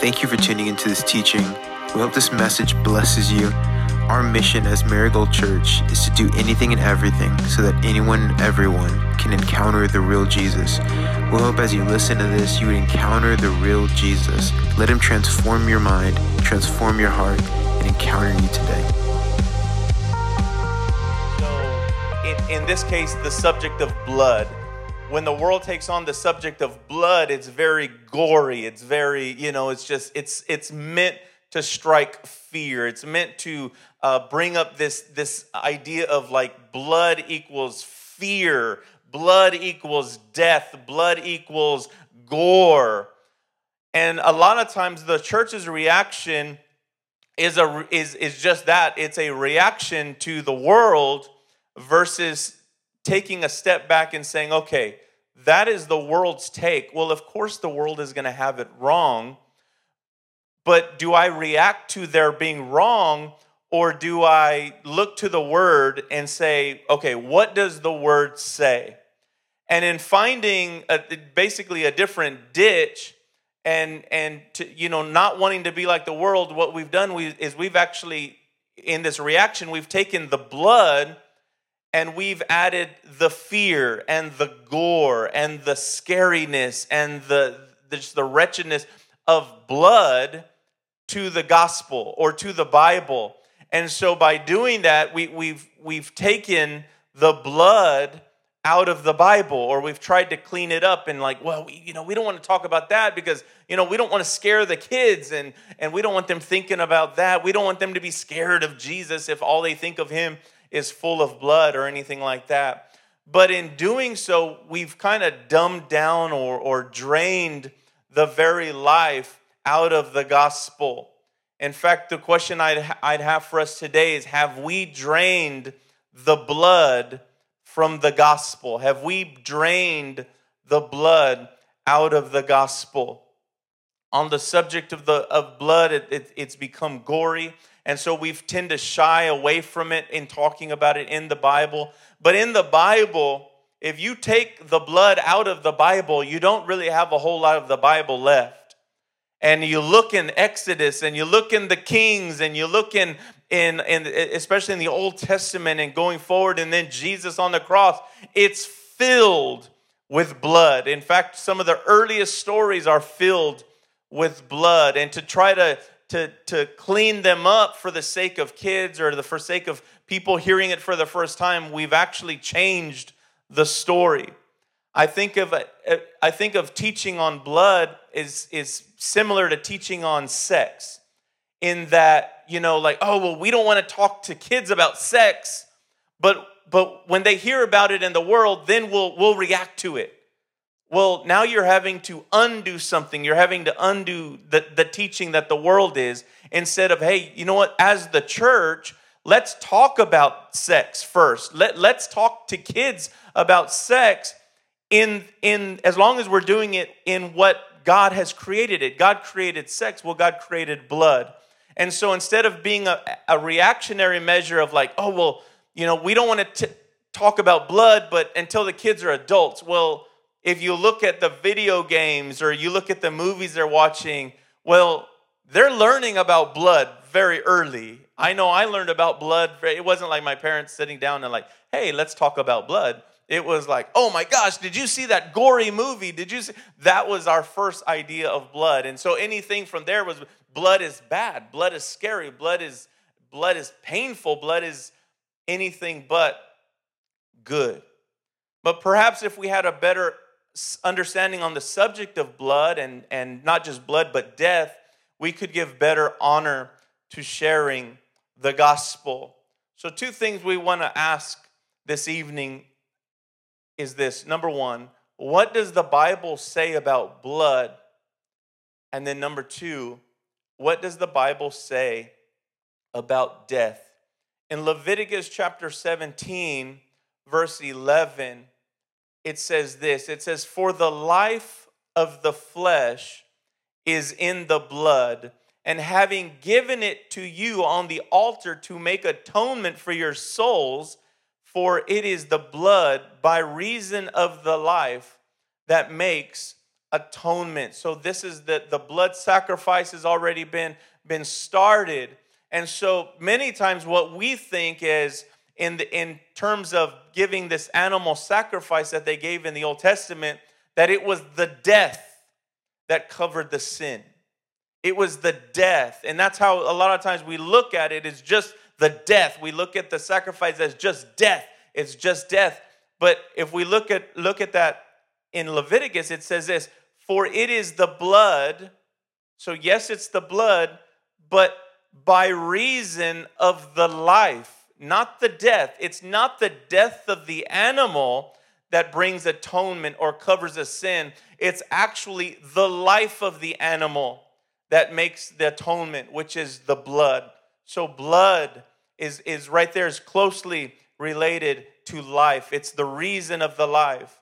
Thank you for tuning into this teaching. We hope this message blesses you. Our mission as Marigold Church is to do anything and everything so that anyone and everyone can encounter the real Jesus. We hope as you listen to this, you would encounter the real Jesus. Let him transform your mind, transform your heart, and encounter you today. So, in, in this case, the subject of blood. When the world takes on the subject of blood, it's very gory. It's very, you know, it's just, it's it's meant to strike fear. It's meant to uh, bring up this this idea of like blood equals fear, blood equals death, blood equals gore. And a lot of times the church's reaction is a is is just that. It's a reaction to the world versus taking a step back and saying, "Okay, that is the world's take." Well, of course the world is going to have it wrong. But do I react to their being wrong or do I look to the word and say, "Okay, what does the word say?" And in finding a, basically a different ditch, and and to, you know not wanting to be like the world what we've done we, is we've actually in this reaction we've taken the blood and we've added the fear and the gore and the scariness and the just the wretchedness of blood to the gospel or to the bible and so by doing that we, we've we've taken the blood out of the Bible, or we've tried to clean it up and like, well, we, you know, we don't want to talk about that because you know we don't want to scare the kids, and and we don't want them thinking about that. We don't want them to be scared of Jesus if all they think of him is full of blood or anything like that. But in doing so, we've kind of dumbed down or or drained the very life out of the gospel. In fact, the question I'd, I'd have for us today is Have we drained the blood from the gospel? Have we drained the blood out of the gospel? On the subject of, the, of blood, it, it, it's become gory. And so we tend to shy away from it in talking about it in the Bible. But in the Bible, if you take the blood out of the Bible, you don't really have a whole lot of the Bible left and you look in Exodus and you look in the Kings and you look in, in, in especially in the Old Testament and going forward, and then Jesus on the cross, it's filled with blood. In fact, some of the earliest stories are filled with blood. And to try to, to, to clean them up for the sake of kids or the, for sake of people hearing it for the first time, we've actually changed the story. I think of I think of teaching on blood is is similar to teaching on sex in that you know like oh well we don't want to talk to kids about sex but but when they hear about it in the world then we'll we'll react to it well now you're having to undo something you're having to undo the, the teaching that the world is instead of hey you know what as the church let's talk about sex first Let, let's talk to kids about sex in, in as long as we're doing it in what God has created it. God created sex, well, God created blood. And so instead of being a, a reactionary measure of like, oh, well, you know, we don't want to talk about blood, but until the kids are adults. Well, if you look at the video games or you look at the movies they're watching, well, they're learning about blood very early. I know I learned about blood. It wasn't like my parents sitting down and like, hey, let's talk about blood. It was like, oh my gosh, did you see that gory movie? Did you see? That was our first idea of blood. And so anything from there was blood is bad, blood is scary, blood is blood is painful, blood is anything but good. But perhaps if we had a better understanding on the subject of blood and, and not just blood but death, we could give better honor to sharing the gospel. So, two things we want to ask this evening is this number one, what does the Bible say about blood? And then number two, what does the Bible say about death? In Leviticus chapter 17, verse 11, it says this it says, For the life of the flesh is in the blood, and having given it to you on the altar to make atonement for your souls, for it is the blood by reason of the life that makes atonement. So this is the, the blood sacrifice has already been, been started. And so many times what we think is in, the, in terms of giving this animal sacrifice that they gave in the Old Testament, that it was the death that covered the sin. It was the death. And that's how a lot of times we look at it is just the death. We look at the sacrifice as just death. It's just death. But if we look at look at that in Leviticus, it says this, for it is the blood. So yes, it's the blood, but by reason of the life, not the death. It's not the death of the animal that brings atonement or covers a sin. It's actually the life of the animal that makes the atonement, which is the blood. So blood is, is right there, is closely related to life. It's the reason of the life.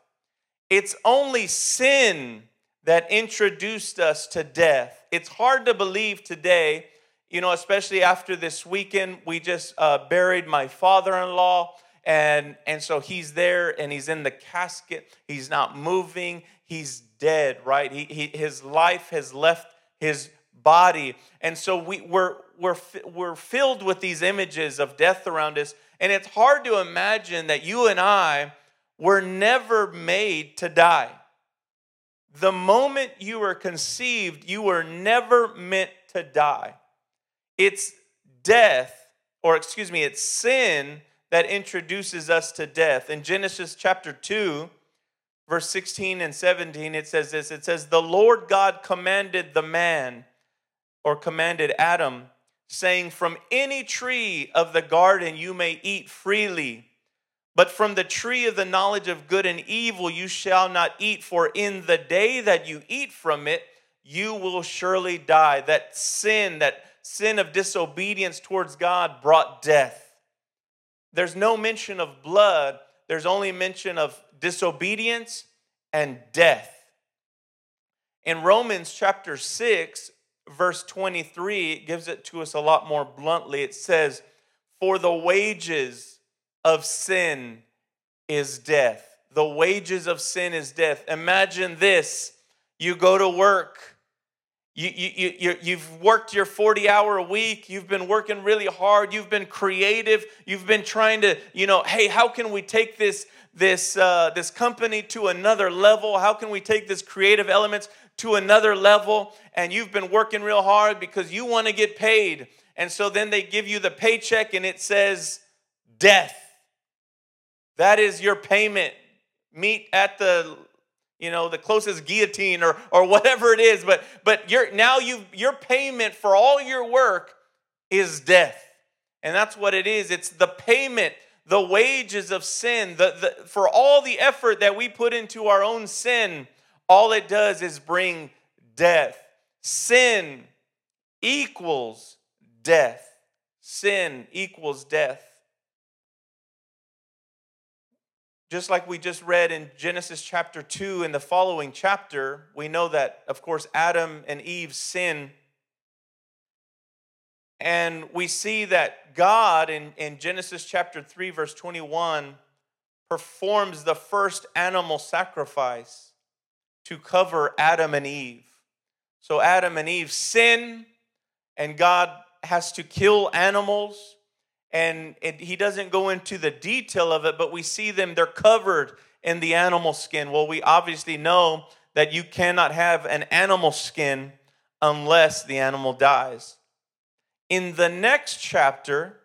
It's only sin that introduced us to death. It's hard to believe today, you know, especially after this weekend. We just uh, buried my father in law, and, and so he's there and he's in the casket. He's not moving, he's dead, right? He, he, his life has left his body. And so we, we're, we're, we're filled with these images of death around us. And it's hard to imagine that you and I were never made to die. The moment you were conceived, you were never meant to die. It's death, or excuse me, it's sin that introduces us to death. In Genesis chapter 2, verse 16 and 17, it says this it says, The Lord God commanded the man, or commanded Adam, saying, From any tree of the garden you may eat freely. But from the tree of the knowledge of good and evil you shall not eat, for in the day that you eat from it, you will surely die. That sin, that sin of disobedience towards God brought death. There's no mention of blood, there's only mention of disobedience and death. In Romans chapter 6, verse 23, it gives it to us a lot more bluntly. It says, For the wages of sin is death. The wages of sin is death. Imagine this you go to work. You, you, you, you've worked your 40 hour a week. You've been working really hard. You've been creative. You've been trying to, you know, hey, how can we take this, this, uh, this company to another level? How can we take this creative elements to another level and you've been working real hard because you want to get paid. And so then they give you the paycheck and it says death. That is your payment. Meet at the you know the closest guillotine or or whatever it is but but now you your payment for all your work is death and that's what it is it's the payment the wages of sin the, the for all the effort that we put into our own sin all it does is bring death. Sin equals death. Sin equals death. Just like we just read in Genesis chapter 2 in the following chapter, we know that, of course, Adam and Eve sin. And we see that God in, in Genesis chapter 3, verse 21, performs the first animal sacrifice to cover Adam and Eve. So Adam and Eve sin, and God has to kill animals. And it, he doesn't go into the detail of it, but we see them, they're covered in the animal skin. Well, we obviously know that you cannot have an animal skin unless the animal dies. In the next chapter,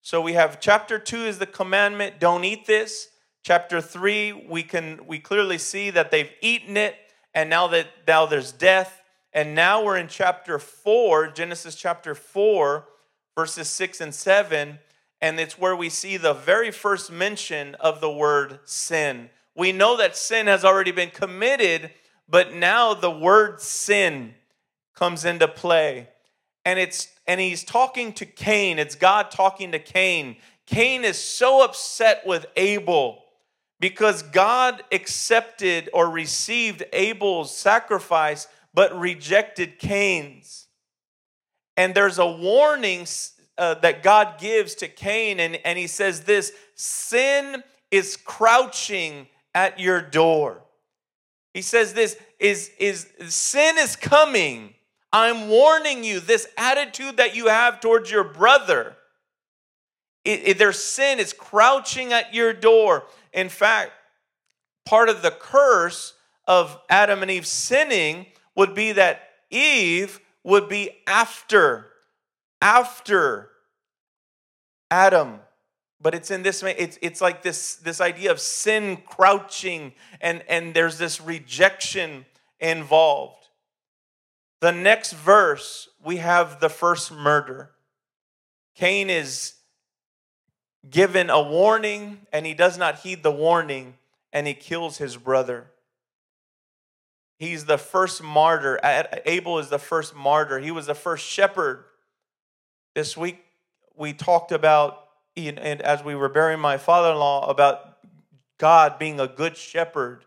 so we have chapter 2 is the commandment, don't eat this. Chapter 3, we can we clearly see that they've eaten it and now that now there's death and now we're in chapter 4, Genesis chapter 4, verses 6 and 7, and it's where we see the very first mention of the word sin. We know that sin has already been committed, but now the word sin comes into play. And it's and he's talking to Cain. It's God talking to Cain. Cain is so upset with Abel because God accepted or received Abel's sacrifice but rejected Cain's. And there's a warning uh, that God gives to Cain, and, and he says this sin is crouching at your door. He says this is, is sin is coming. I'm warning you, this attitude that you have towards your brother, it, it, their sin is crouching at your door. In fact, part of the curse of Adam and Eve sinning would be that Eve would be after, after Adam. But it's in this it's, it's like this, this idea of sin crouching, and, and there's this rejection involved. The next verse, we have the first murder. Cain is given a warning, and he does not heed the warning, and he kills his brother. He's the first martyr. Abel is the first martyr. He was the first shepherd. This week we talked about, and as we were burying my father in law, about God being a good shepherd.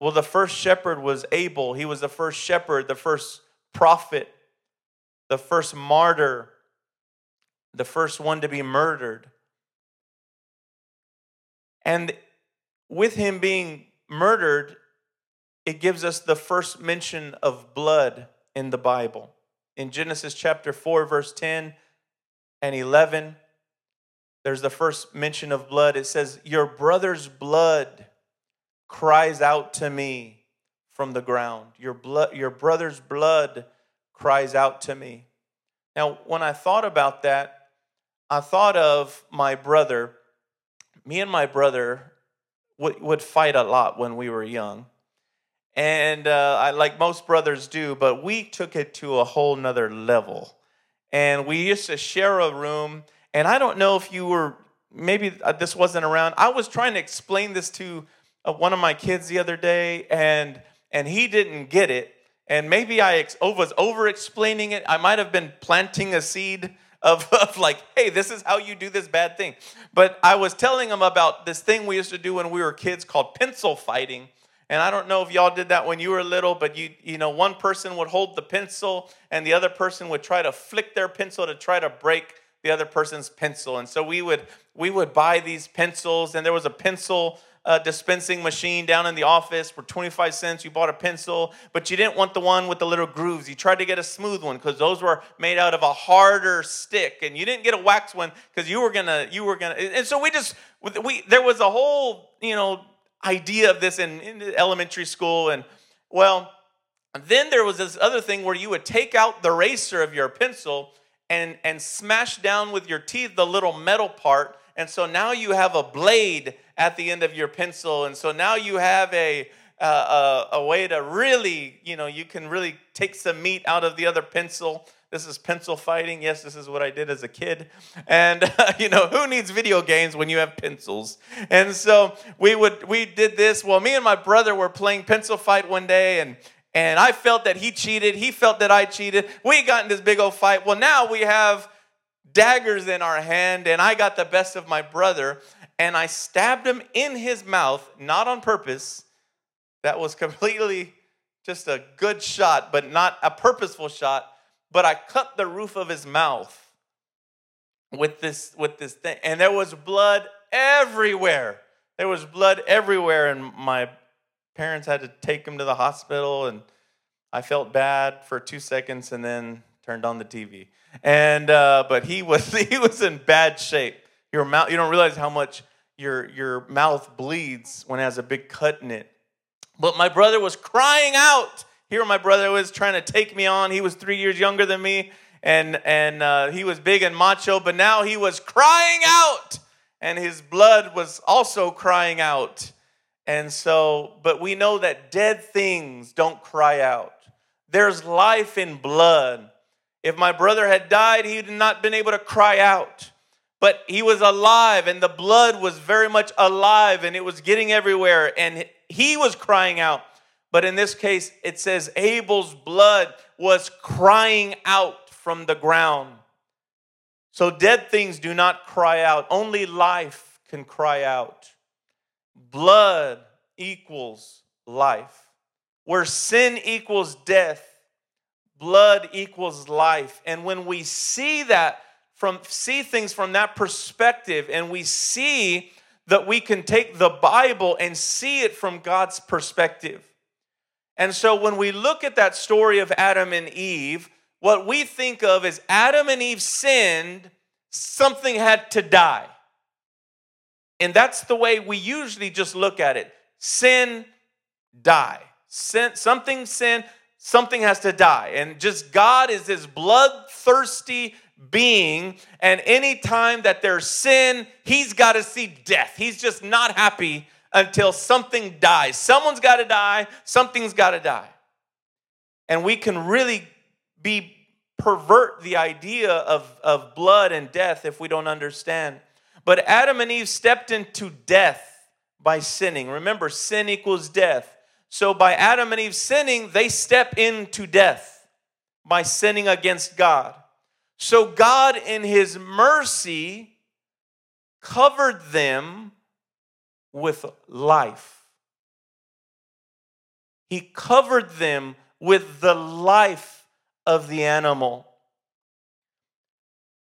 Well, the first shepherd was Abel. He was the first shepherd, the first prophet, the first martyr, the first one to be murdered. And with him being murdered, it gives us the first mention of blood in the Bible. In Genesis chapter 4, verse 10 and 11, there's the first mention of blood. It says, Your brother's blood cries out to me from the ground. Your, blood, your brother's blood cries out to me. Now, when I thought about that, I thought of my brother. Me and my brother would, would fight a lot when we were young and uh, I, like most brothers do, but we took it to a whole nother level. And we used to share a room, and I don't know if you were, maybe uh, this wasn't around. I was trying to explain this to uh, one of my kids the other day, and and he didn't get it. And maybe I ex- was over explaining it. I might have been planting a seed of, of like, hey, this is how you do this bad thing. But I was telling him about this thing we used to do when we were kids called pencil fighting and I don't know if y'all did that when you were little, but you you know one person would hold the pencil and the other person would try to flick their pencil to try to break the other person's pencil. And so we would we would buy these pencils and there was a pencil uh, dispensing machine down in the office for 25 cents. You bought a pencil, but you didn't want the one with the little grooves. You tried to get a smooth one because those were made out of a harder stick, and you didn't get a wax one because you were gonna you were gonna. And so we just we there was a whole you know idea of this in, in elementary school. And well, then there was this other thing where you would take out the eraser of your pencil and, and smash down with your teeth the little metal part. And so now you have a blade at the end of your pencil. And so now you have a, uh, a, a way to really, you know, you can really take some meat out of the other pencil. This is pencil fighting. Yes, this is what I did as a kid. And uh, you know, who needs video games when you have pencils? And so we would we did this. Well, me and my brother were playing pencil fight one day and and I felt that he cheated, he felt that I cheated. We got in this big old fight. Well, now we have daggers in our hand and I got the best of my brother and I stabbed him in his mouth, not on purpose. That was completely just a good shot, but not a purposeful shot but I cut the roof of his mouth with this with this thing. And there was blood everywhere. There was blood everywhere and my parents had to take him to the hospital and i felt bad for two seconds and then turned on the tv and uh, but he was he was in bad shape. Your mouth you don't realize how much your your mouth bleeds when it has a big cut in it. But my brother was crying out here my brother was trying to take me on. He was three years younger than me, and and uh, he was big and macho, but now he was crying out, and his blood was also crying out. And so, but we know that dead things don't cry out. There's life in blood. If my brother had died, he would not been able to cry out. But he was alive, and the blood was very much alive, and it was getting everywhere, and he was crying out. But in this case, it says Abel's blood was crying out from the ground. So dead things do not cry out, only life can cry out. Blood equals life. Where sin equals death, blood equals life. And when we see that from see things from that perspective and we see that we can take the Bible and see it from God's perspective And so when we look at that story of Adam and Eve, what we think of is Adam and Eve sinned, something had to die. And that's the way we usually just look at it sin, die. Sin, something sin, something has to die. And just God is this bloodthirsty being. And anytime that there's sin, he's got to see death. He's just not happy until something dies. Someone's got to die, something's got to die. And we can really be pervert the idea of, of blood and death if we don't understand. But Adam and Eve stepped into death by sinning. Remember, sin equals death. So by Adam and Eve sinning, they step into death by sinning against God. So God, in his mercy, covered them with life. He covered them with the life of the animal.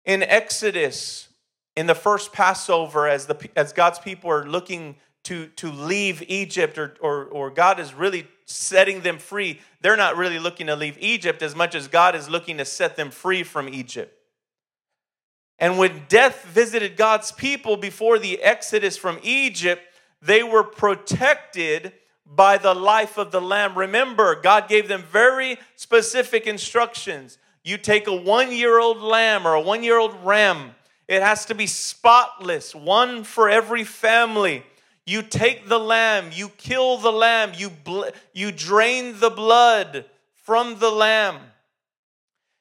In Exodus, in the first Passover, as, the, as God's people are looking to, to leave Egypt, or, or, or God is really setting them free, they're not really looking to leave Egypt as much as God is looking to set them free from Egypt. And when death visited God's people before the exodus from Egypt, they were protected by the life of the lamb. Remember, God gave them very specific instructions. You take a one year old lamb or a one year old ram, it has to be spotless, one for every family. You take the lamb, you kill the lamb, you, bl- you drain the blood from the lamb.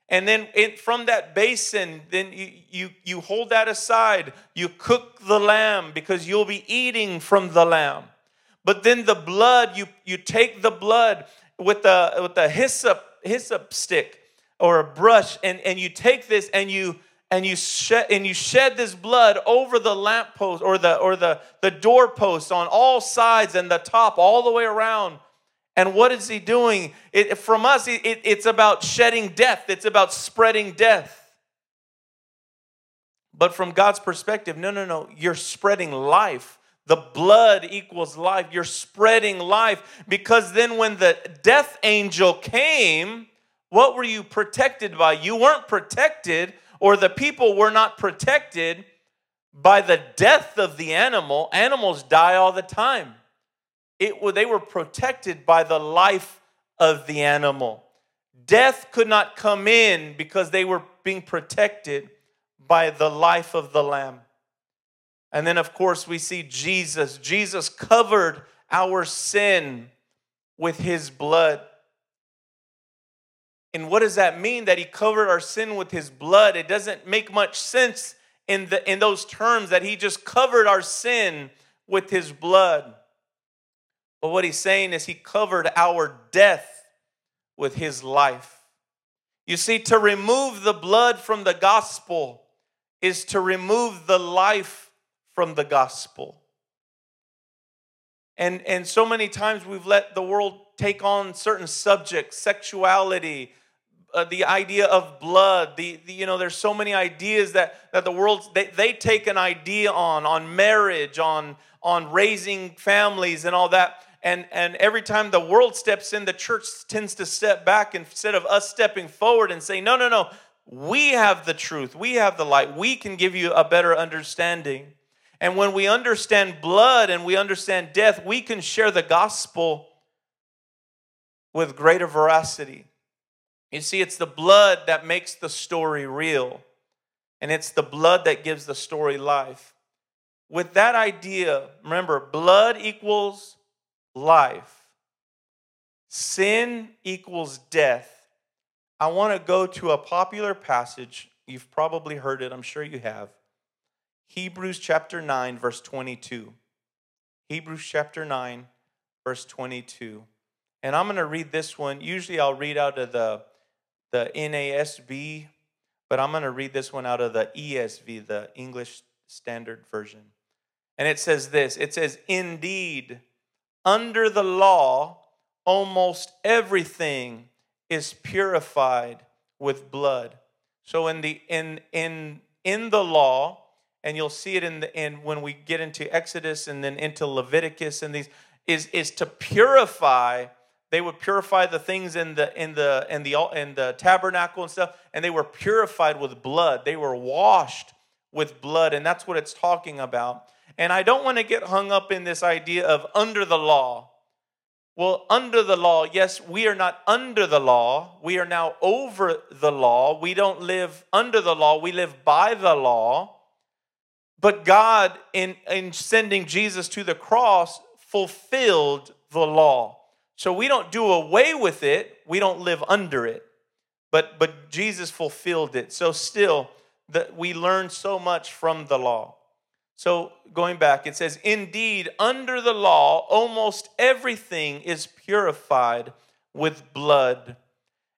And then from that basin, then you, you, you hold that aside. You cook the lamb because you'll be eating from the lamb. But then the blood, you, you take the blood with a, with a hyssop, hyssop stick or a brush, and, and you take this and you and you shed and you shed this blood over the lamppost or the or the, the doorpost on all sides and the top all the way around. And what is he doing? It, from us, it, it's about shedding death, it's about spreading death. But from God's perspective, no, no, no, you're spreading life the blood equals life. You're spreading life because then when the death angel came, what were you protected by? You weren't protected, or the people were not protected by the death of the animal. Animals die all the time. It, they were protected by the life of the animal. Death could not come in because they were being protected by the life of the lamb. And then, of course, we see Jesus. Jesus covered our sin with his blood. And what does that mean that he covered our sin with his blood? It doesn't make much sense in, the, in those terms that he just covered our sin with his blood. But what he's saying is he covered our death with his life. You see, to remove the blood from the gospel is to remove the life from the gospel. And, and so many times we've let the world take on certain subjects, sexuality, uh, the idea of blood. The, the, you know, there's so many ideas that, that the world, they, they take an idea on, on marriage, on, on raising families and all that. And, and every time the world steps in, the church tends to step back instead of us stepping forward and saying, no, no, no, we have the truth. We have the light. We can give you a better understanding. And when we understand blood and we understand death, we can share the gospel with greater veracity. You see, it's the blood that makes the story real, and it's the blood that gives the story life. With that idea, remember, blood equals life, sin equals death. I want to go to a popular passage. You've probably heard it, I'm sure you have. Hebrews chapter 9, verse 22. Hebrews chapter 9, verse 22. And I'm going to read this one. Usually I'll read out of the, the NASB, but I'm going to read this one out of the ESV, the English Standard Version. And it says this it says, Indeed, under the law, almost everything is purified with blood. So in the in in in the law, and you'll see it in the in when we get into Exodus and then into Leviticus and these is is to purify. They would purify the things in the in the in the in the tabernacle and stuff and they were purified with blood. They were washed with blood and that's what it's talking about and i don't want to get hung up in this idea of under the law. Well under the law yes we are not under the law. We are now over the law. We don't live under the law. We live by the law. But god in in sending jesus to the cross fulfilled the law. So we don't do away with it, we don't live under it. But but Jesus fulfilled it. So still that we learn so much from the law. So going back, it says, Indeed, under the law, almost everything is purified with blood.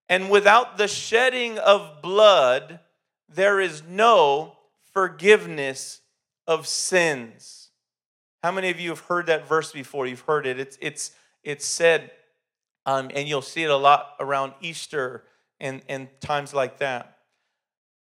And without the shedding of blood, there is no forgiveness of sins. How many of you have heard that verse before? You've heard it. It's, it's it's said, um, and you'll see it a lot around Easter and, and times like that.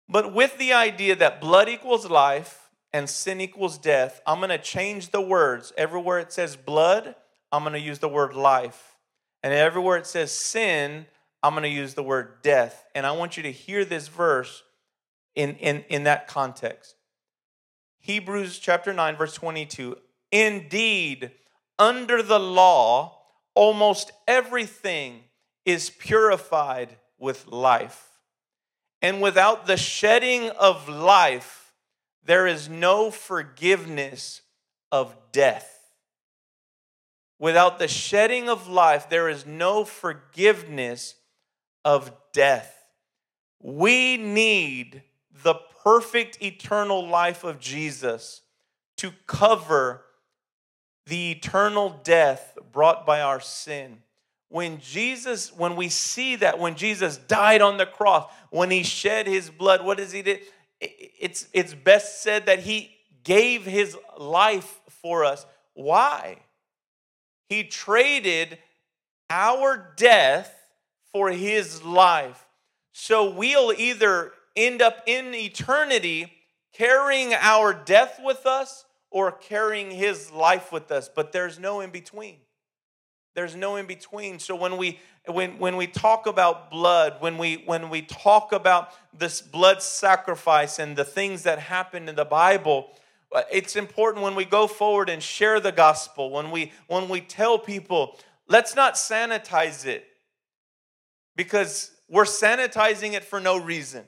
But with the idea that blood equals life and sin equals death, I'm going to change the words. Everywhere it says blood, I'm going to use the word life. And everywhere it says sin, I'm going to use the word death. And I want you to hear this verse in, in, in that context. Hebrews chapter 9, verse 22. Indeed, under the law, almost everything is purified with life. And without the shedding of life, there is no forgiveness of death. Without the shedding of life, there is no forgiveness of death. We need the perfect eternal life of Jesus to cover the eternal death brought by our sin. When Jesus, when we see that, when Jesus died on the cross, when he shed his blood, what does he do? It's, it's best said that he gave his life for us. Why? He traded our death for his life. So we'll either end up in eternity carrying our death with us or carrying his life with us, but there's no in between. There's no in between. So when we when when we talk about blood, when we when we talk about this blood sacrifice and the things that happen in the Bible, uh, it's important when we go forward and share the gospel, when we when we tell people, let's not sanitize it because we're sanitizing it for no reason.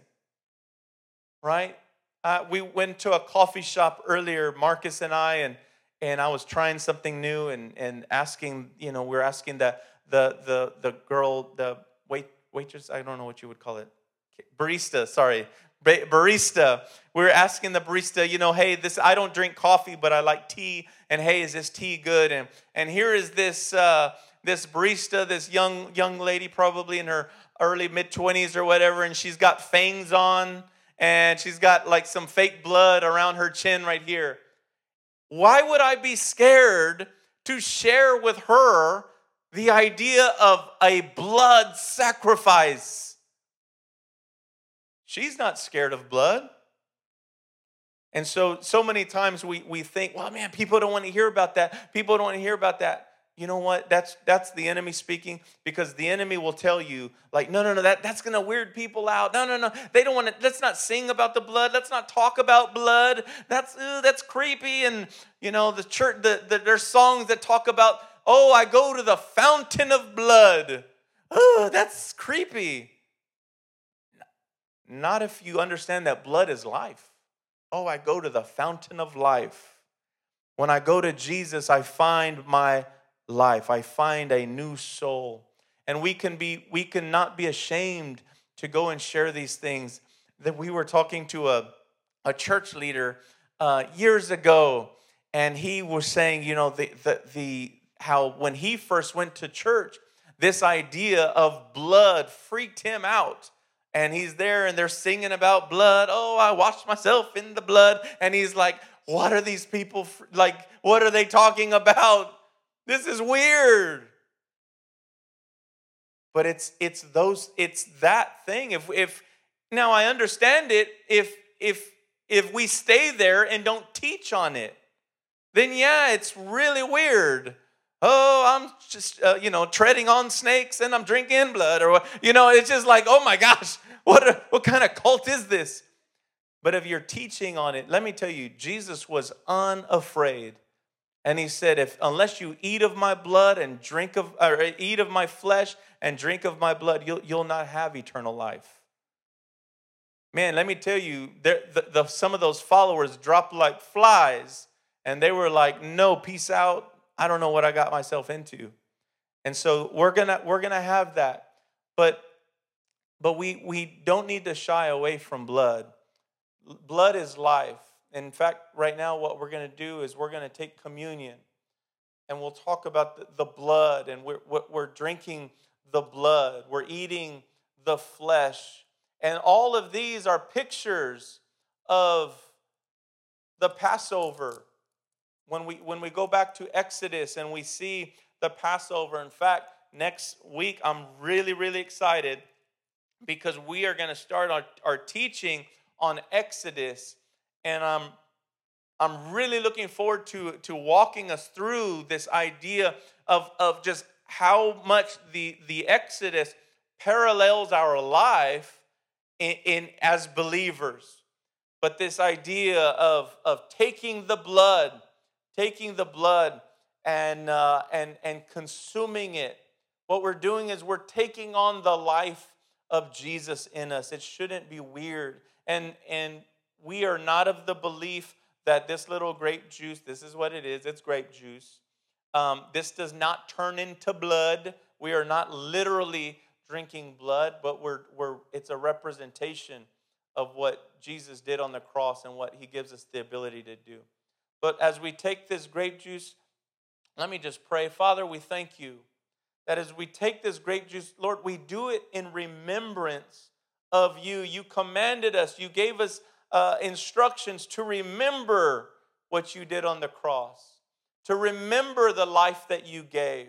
Right? Uh, we went to a coffee shop earlier, Marcus and I, and and I was trying something new and and asking, you know, we are asking the the the the girl, the wait waitress, I don't know what you would call it, barista. Sorry, barista. We were asking the barista, you know, hey, this I don't drink coffee, but I like tea, and hey, is this tea good? And and here is this uh, this barista, this young young lady, probably in her early mid twenties or whatever, and she's got fangs on and she's got like some fake blood around her chin right here. Why would I be scared to share with her the idea of a blood sacrifice? She's not scared of blood. And so, so many times we, we think, well, man, people don't want to hear about that. People don't want to hear about that. You know what? That's that's the enemy speaking because the enemy will tell you like no no no that, that's gonna weird people out. No no no. They don't want to let's not sing about the blood. Let's not talk about blood. That's that's creepy. And you know the church the, the, there's songs that talk about oh i go to the fountain of blood oh that's creepy not if you understand that blood is life oh i go to the fountain of life when i go to jesus i find my life. I find a new soul. And we can be we cannot be ashamed to go and share these things. That we were talking to a, a church leader uh, years ago, and he was saying, you know, the, the the how when he first went to church, this idea of blood freaked him out. And he's there and they're singing about blood. Oh, I washed myself in the blood. And he's like, what are these people like? What are they talking about? This is weird. But it's it's those it's that thing. If if now I understand it if if if we stay there and don't teach on it, then yeah, it's really weird. Oh, I'm just, uh, you know, treading on snakes and I'm drinking blood, or, you know, it's just like, oh my gosh, what, a, what kind of cult is this? But if you're teaching on it, let me tell you, Jesus was unafraid. And he said, if unless you eat of my blood and drink of, or eat of my flesh and drink of my blood, you'll, you'll not have eternal life. Man, let me tell you, the, the, some of those followers dropped like flies, and they were like, no, peace out. I don't know what I got myself into. And so we're gonna we're gonna have that. But but we we don't need to shy away from blood. Blood is life. In fact, right now, what we're to do is we're to take communion and we'll talk about the, the blood and we're, we're drinking the blood, we're eating the flesh. And all of these are pictures of the Passover. When we, when we go back to Exodus and we see the Passover, in fact, next week I'm really, really excited because we are going to start our, our teaching on Exodus, and I'm I'm really looking forward to, to walking us through this idea of, of just how much the, the Exodus parallels our life in, in as believers. But this idea of, of taking the blood, taking the blood and, uh, and, and consuming it, what we're doing is we're taking on the life of Jesus in us. It shouldn't be weird. And, and we are not of the belief that this little grape juice, this is what it is, it's grape juice. Um, this does not turn into blood. We are not literally drinking blood, but we're, we're, it's a representation of what Jesus did on the cross and what he gives us the ability to do. But as we take this grape juice, let me just pray. Father, we thank you that as we take this grape juice, Lord, we do it in remembrance of you. You commanded us, you gave us uh, instructions to remember what you did on the cross, to remember the life that you gave,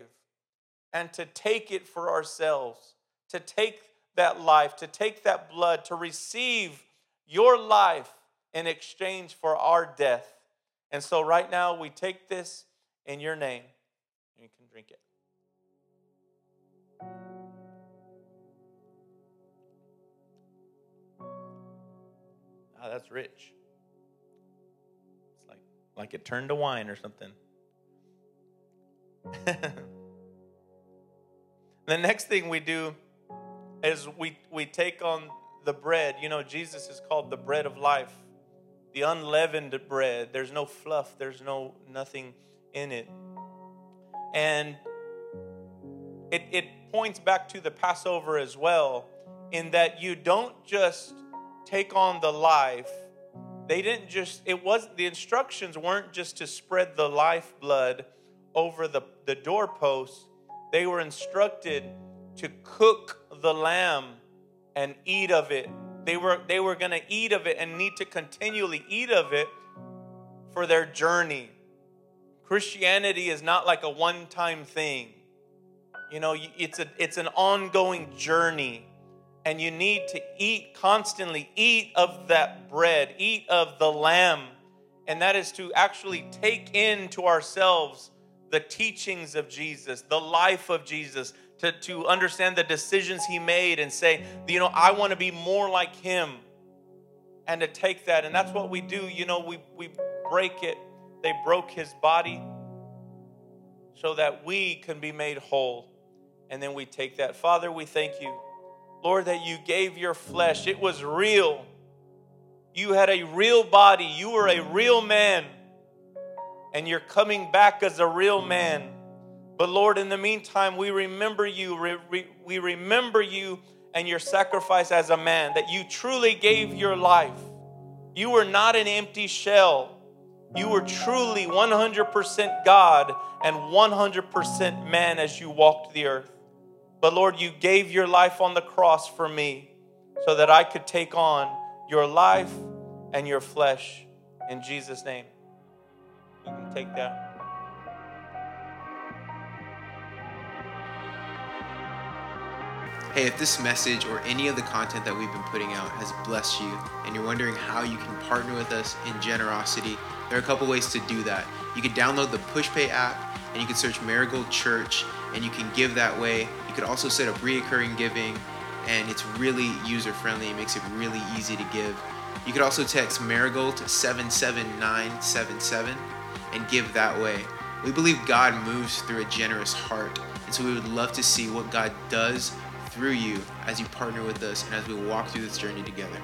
and to take it for ourselves, to take that life, to take that blood, to receive your life in exchange for our death. And so, right now, we take this in your name, and you can drink it. oh, that's rich. It's like like it turned to wine or something. the next thing we do is we we take on the bread. You know, Jesus is called the bread of life, the unleavened bread. There's no fluff. There's no nothing in it, and it it points back to the Passover as well, in that you don't just take on the life, they didn't just, it was, the instructions weren't just to spread the lifeblood over the, the doorpost. They were instructed to cook the lamb and eat of it. They were, they were going to eat of it and need to continually eat of it for their journey. Christianity is not like a one time thing. You know, it's, a, it's an ongoing journey and you need to eat constantly, eat of that bread, eat of the lamb. And that is to actually take into ourselves the teachings of Jesus, the life of Jesus, to, to understand the decisions he made and say, you know, I want to be more like him. And to take that. And that's what we do. You know, we, we break it. They broke his body so that we can be made whole. And then we take that. Father, we thank you Lord, that you gave your flesh. It was real. You had a real body. You were a real man. And you're coming back as a real man. But Lord, in the meantime, we remember you. We remember you and your sacrifice as a man, that you truly gave your life. You were not an empty shell. You were truly 100% God and 100% man as you walked the earth. But Lord, you gave your life on the cross for me so that I could take on your life and your flesh. In Jesus' name. You can take that. Hey, if this message or any of the content that we've been putting out has blessed you and you're wondering how you can partner with us in generosity, there are a couple ways to do that. You can download the PushPay app and you can search Marigold Church, and you can give that way. You could also set up reoccurring giving, and it's really user friendly. It makes it really easy to give. You could also text Marigold to 77977 and give that way. We believe God moves through a generous heart, and so we would love to see what God does through you as you partner with us and as we walk through this journey together.